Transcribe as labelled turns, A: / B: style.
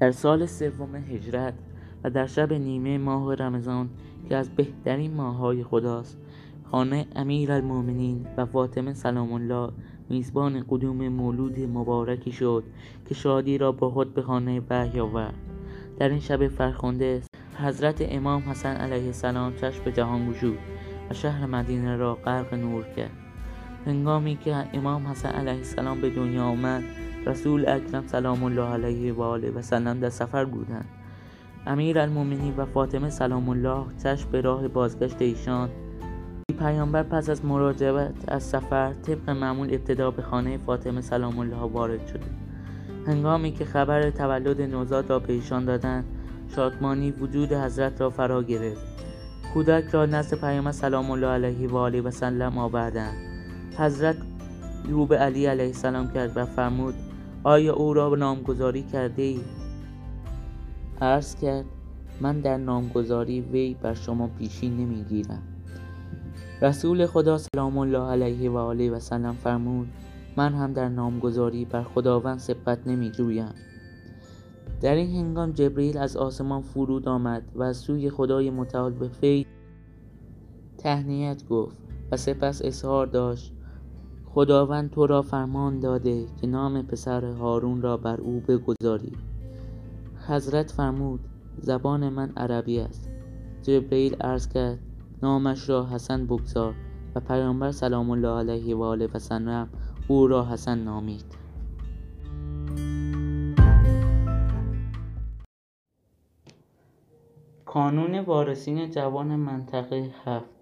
A: در سال سوم هجرت و در شب نیمه ماه رمضان که از بهترین ماههای خداست خانه امیرالمؤمنین و فاطمه سلام الله میزبان قدوم مولود مبارکی شد که شادی را با خود به خانه وحی آورد. در این شب فرخنده حضرت امام حسن علیه السلام چشم به جهان گشود و شهر مدینه را غرق نور کرد. هنگامی که امام حسن علیه السلام به دنیا آمد رسول اکرم سلام الله علیه و آله و سلم در سفر بودند. امیرالمؤمنین و فاطمه سلام الله چشم به راه بازگشت ایشان. پیامبر پس از مراجعت از سفر طبق معمول ابتدا به خانه فاطمه سلام الله وارد شد هنگامی که خبر تولد نوزاد را به ایشان دادند شادمانی وجود حضرت را فرا گرفت. کودک را نزد پیامبر سلام الله علیه و آله و سلم آوردند. حضرت رو به علی علیه السلام کرد و فرمود آیا او را نامگذاری کرده ای؟ عرض کرد من در نامگذاری وی بر شما پیشی نمی‌گیرم رسول خدا سلام الله علیه و آله و سلم فرمود من هم در نامگذاری بر خداوند سبقت نمی جویم در این هنگام جبریل از آسمان فرود آمد و از سوی خدای متعال به فی تهنیت گفت و سپس اظهار داشت خداوند تو را فرمان داده که نام پسر هارون را بر او بگذاری. حضرت فرمود زبان من عربی است. جبریل عرض کرد نامش را حسن بگذار و پیامبر سلام الله علیه و آله و سلم او را حسن نامید. کانون وارثین جوان منطقه هفت